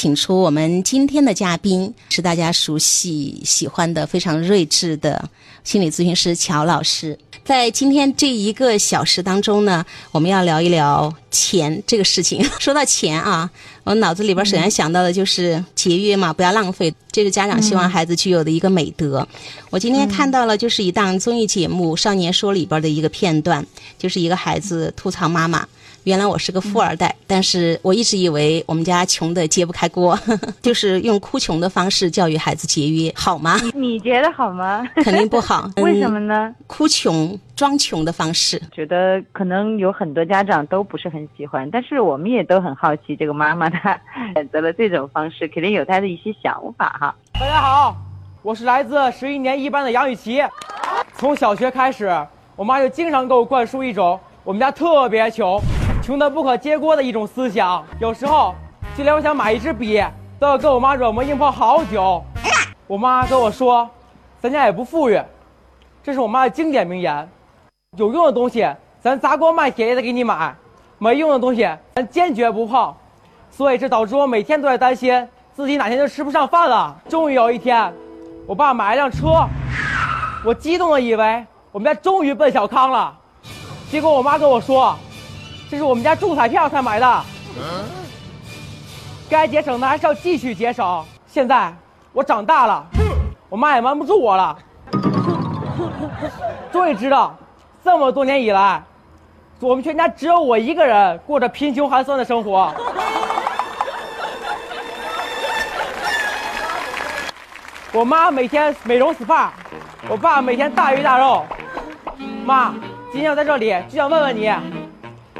请出我们今天的嘉宾，是大家熟悉、喜欢的、非常睿智的心理咨询师乔老师。在今天这一个小时当中呢，我们要聊一聊钱这个事情。说到钱啊，我脑子里边首先想到的就是节约嘛，不要浪费，这是家长希望孩子具有的一个美德。我今天看到了就是一档综艺节目《少年说》里边的一个片段，就是一个孩子吐槽妈妈。原来我是个富二代，但是我一直以为我们家穷的揭不开锅，就是用哭穷的方式教育孩子节约，好吗？你觉得好吗？肯定不好。为什么呢？哭穷、装穷的方式，觉得可能有很多家长都不是很喜欢，但是我们也都很好奇，这个妈妈她选择了这种方式，肯定有她的一些想法哈。大家好，我是来自十一年一班的杨雨琪。从小学开始，我妈就经常给我灌输一种我们家特别穷。穷的不可接锅的一种思想，有时候就连我想买一支笔，都要跟我妈软磨硬泡好久。我妈跟我说，咱家也不富裕，这是我妈的经典名言。有用的东西，咱砸锅卖铁也得给你买；没用的东西，咱坚决不碰。所以这导致我每天都在担心自己哪天就吃不上饭了。终于有一天，我爸买了辆车，我激动的以为我们家终于奔小康了。结果我妈跟我说。这是我们家中彩票才买的，该节省的还是要继续节省。现在我长大了，我妈也瞒不住我了，终于知道，这么多年以来，我们全家只有我一个人过着贫穷寒酸的生活。我妈每天美容 SPA，我爸每天大鱼大肉。妈，今天我在这里就想问问你。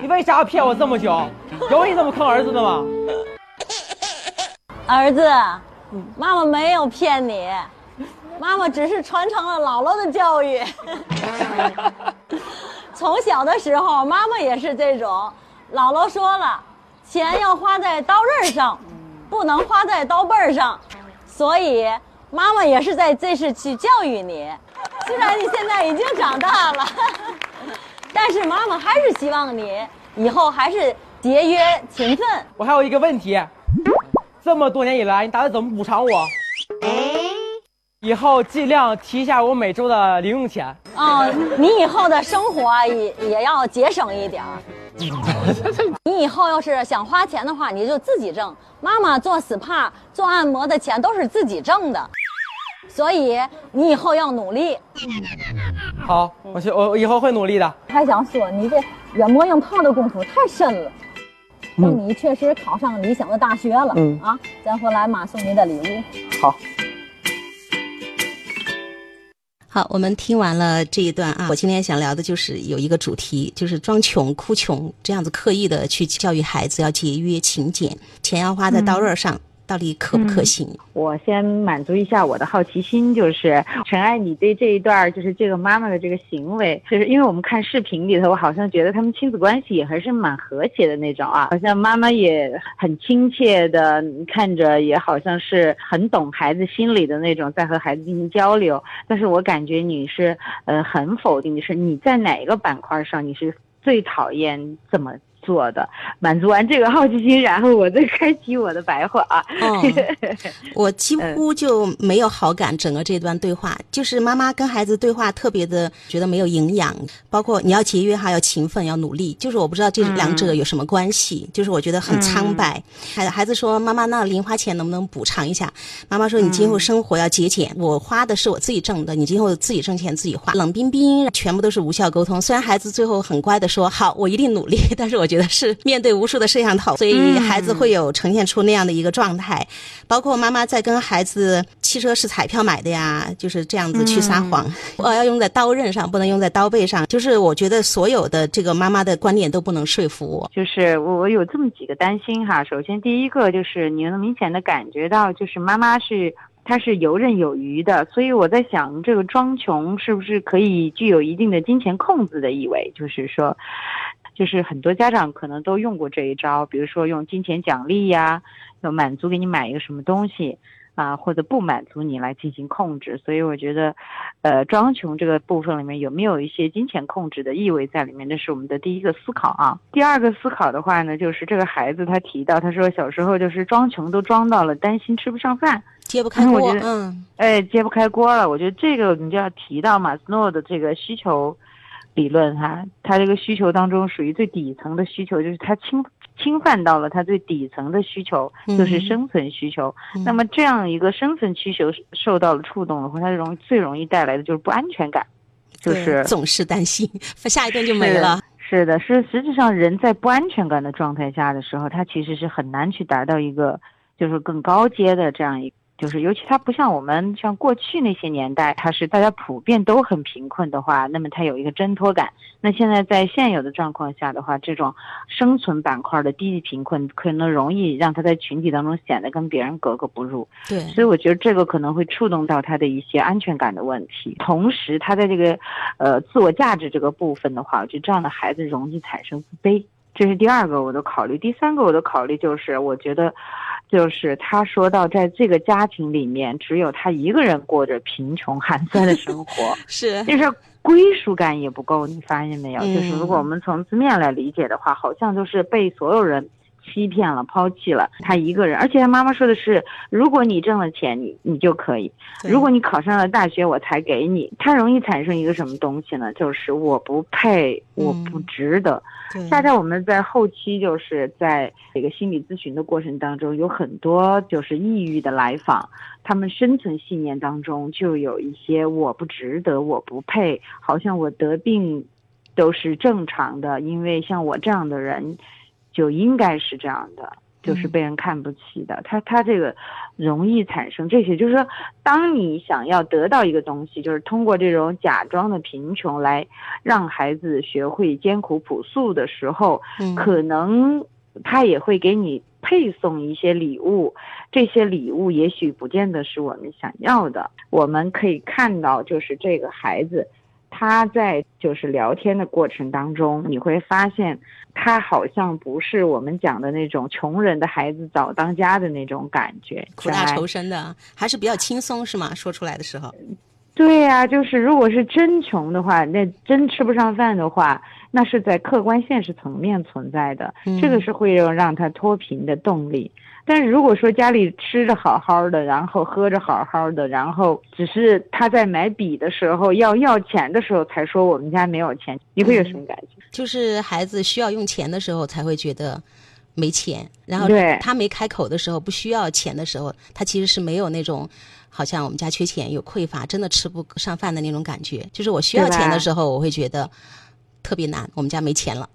你为啥要骗我这么久？有你这么坑儿子的吗？儿子，妈妈没有骗你，妈妈只是传承了姥姥的教育。从小的时候，妈妈也是这种。姥姥说了，钱要花在刀刃上，不能花在刀背上。所以，妈妈也是在这是去教育你。虽然你现在已经长大了。但是妈妈还是希望你以后还是节约勤奋。我还有一个问题，这么多年以来，你打算怎么补偿我？以后尽量提一下我每周的零用钱。哦，你以后的生活也也要节省一点儿。你以后要是想花钱的话，你就自己挣。妈妈做 SPA、做按摩的钱都是自己挣的。所以你以后要努力。好，我我我以后会努力的。还想说你这软磨硬泡的功夫太深了。等你确实考上理想的大学了，嗯啊，咱回来妈送你的礼物。好。好，我们听完了这一段啊，我今天想聊的就是有一个主题，就是装穷哭穷这样子刻意的去教育孩子要节约勤俭，钱要花在刀刃上。到底可不可行？我先满足一下我的好奇心，就是陈爱，你对这一段就是这个妈妈的这个行为，就是因为我们看视频里头，我好像觉得他们亲子关系也还是蛮和谐的那种啊，好像妈妈也很亲切的看着，也好像是很懂孩子心理的那种，在和孩子进行交流。但是我感觉你是呃很否定的是你在哪一个板块上你是最讨厌怎么？做的满足完这个好奇心，然后我再开启我的白话。哦，我几乎就没有好感，整个这段对话就是妈妈跟孩子对话特别的觉得没有营养。包括你要节约哈，要勤奋，要努力，就是我不知道这两者有什么关系。就是我觉得很苍白。孩孩子说：“妈妈，那零花钱能不能补偿一下？”妈妈说：“你今后生活要节俭，我花的是我自己挣的，你今后自己挣钱自己花。”冷冰冰，全部都是无效沟通。虽然孩子最后很乖的说：“好，我一定努力。”但是我。觉得是面对无数的摄像头，所以孩子会有呈现出那样的一个状态。包括妈妈在跟孩子，汽车是彩票买的呀，就是这样子去撒谎。我要用在刀刃上，不能用在刀背上。就是我觉得所有的这个妈妈的观点都不能说服我。就是我我有这么几个担心哈。首先第一个就是你能明显的感觉到，就是妈妈是她是游刃有余的。所以我在想，这个装穷是不是可以具有一定的金钱控制的意味？就是说。就是很多家长可能都用过这一招，比如说用金钱奖励呀，要满足给你买一个什么东西。啊，或者不满足你来进行控制，所以我觉得，呃，装穷这个部分里面有没有一些金钱控制的意味在里面？这是我们的第一个思考啊。第二个思考的话呢，就是这个孩子他提到，他说小时候就是装穷都装到了担心吃不上饭，揭不开锅，嗯，哎，揭不开锅了。我觉得这个你就要提到马斯诺的这个需求理论哈，他这个需求当中属于最底层的需求，就是他侵。侵犯到了他最底层的需求，就是生存需求。那么这样一个生存需求受到了触动的话，它容最容易带来的就是不安全感，就是总是担心下一顿就没了。是的，是实际上人在不安全感的状态下的时候，他其实是很难去达到一个就是更高阶的这样一。就是，尤其它不像我们像过去那些年代，它是大家普遍都很贫困的话，那么它有一个挣脱感。那现在在现有的状况下的话，这种生存板块的低级贫困，可能容易让他在群体当中显得跟别人格格不入。对，所以我觉得这个可能会触动到他的一些安全感的问题。同时，他在这个呃自我价值这个部分的话，我觉得这样的孩子容易产生自卑。这是第二个我的考虑。第三个我的考虑就是，我觉得。就是他说到，在这个家庭里面，只有他一个人过着贫穷寒酸的生活，是，就是归属感也不够。你发现没有？就是如果我们从字面来理解的话，好像就是被所有人欺骗了、抛弃了，他一个人。而且他妈妈说的是，如果你挣了钱，你你就可以；如果你考上了大学，我才给你。他容易产生一个什么东西呢？就是我不配，我不值得。恰恰我们在后期就是在这个心理咨询的过程当中，有很多就是抑郁的来访，他们生存信念当中就有一些我不值得，我不配，好像我得病都是正常的，因为像我这样的人就应该是这样的。就是被人看不起的，他他这个容易产生这些，就是说，当你想要得到一个东西，就是通过这种假装的贫穷来让孩子学会艰苦朴素的时候，可能他也会给你配送一些礼物，这些礼物也许不见得是我们想要的。我们可以看到，就是这个孩子。他在就是聊天的过程当中，你会发现他好像不是我们讲的那种穷人的孩子早当家的那种感觉，苦大仇深的，还是比较轻松是吗？说出来的时候，对呀，就是如果是真穷的话，那真吃不上饭的话，那是在客观现实层面存在的，这个是会有让他脱贫的动力。但是如果说家里吃着好好的，然后喝着好好的，然后只是他在买笔的时候要要钱的时候才说我们家没有钱，你会有什么感觉？就是孩子需要用钱的时候才会觉得没钱，然后他没开口的时候不需要钱的时候，他其实是没有那种好像我们家缺钱有匮乏，真的吃不上饭的那种感觉。就是我需要钱的时候，我会觉得特别难，我们家没钱了。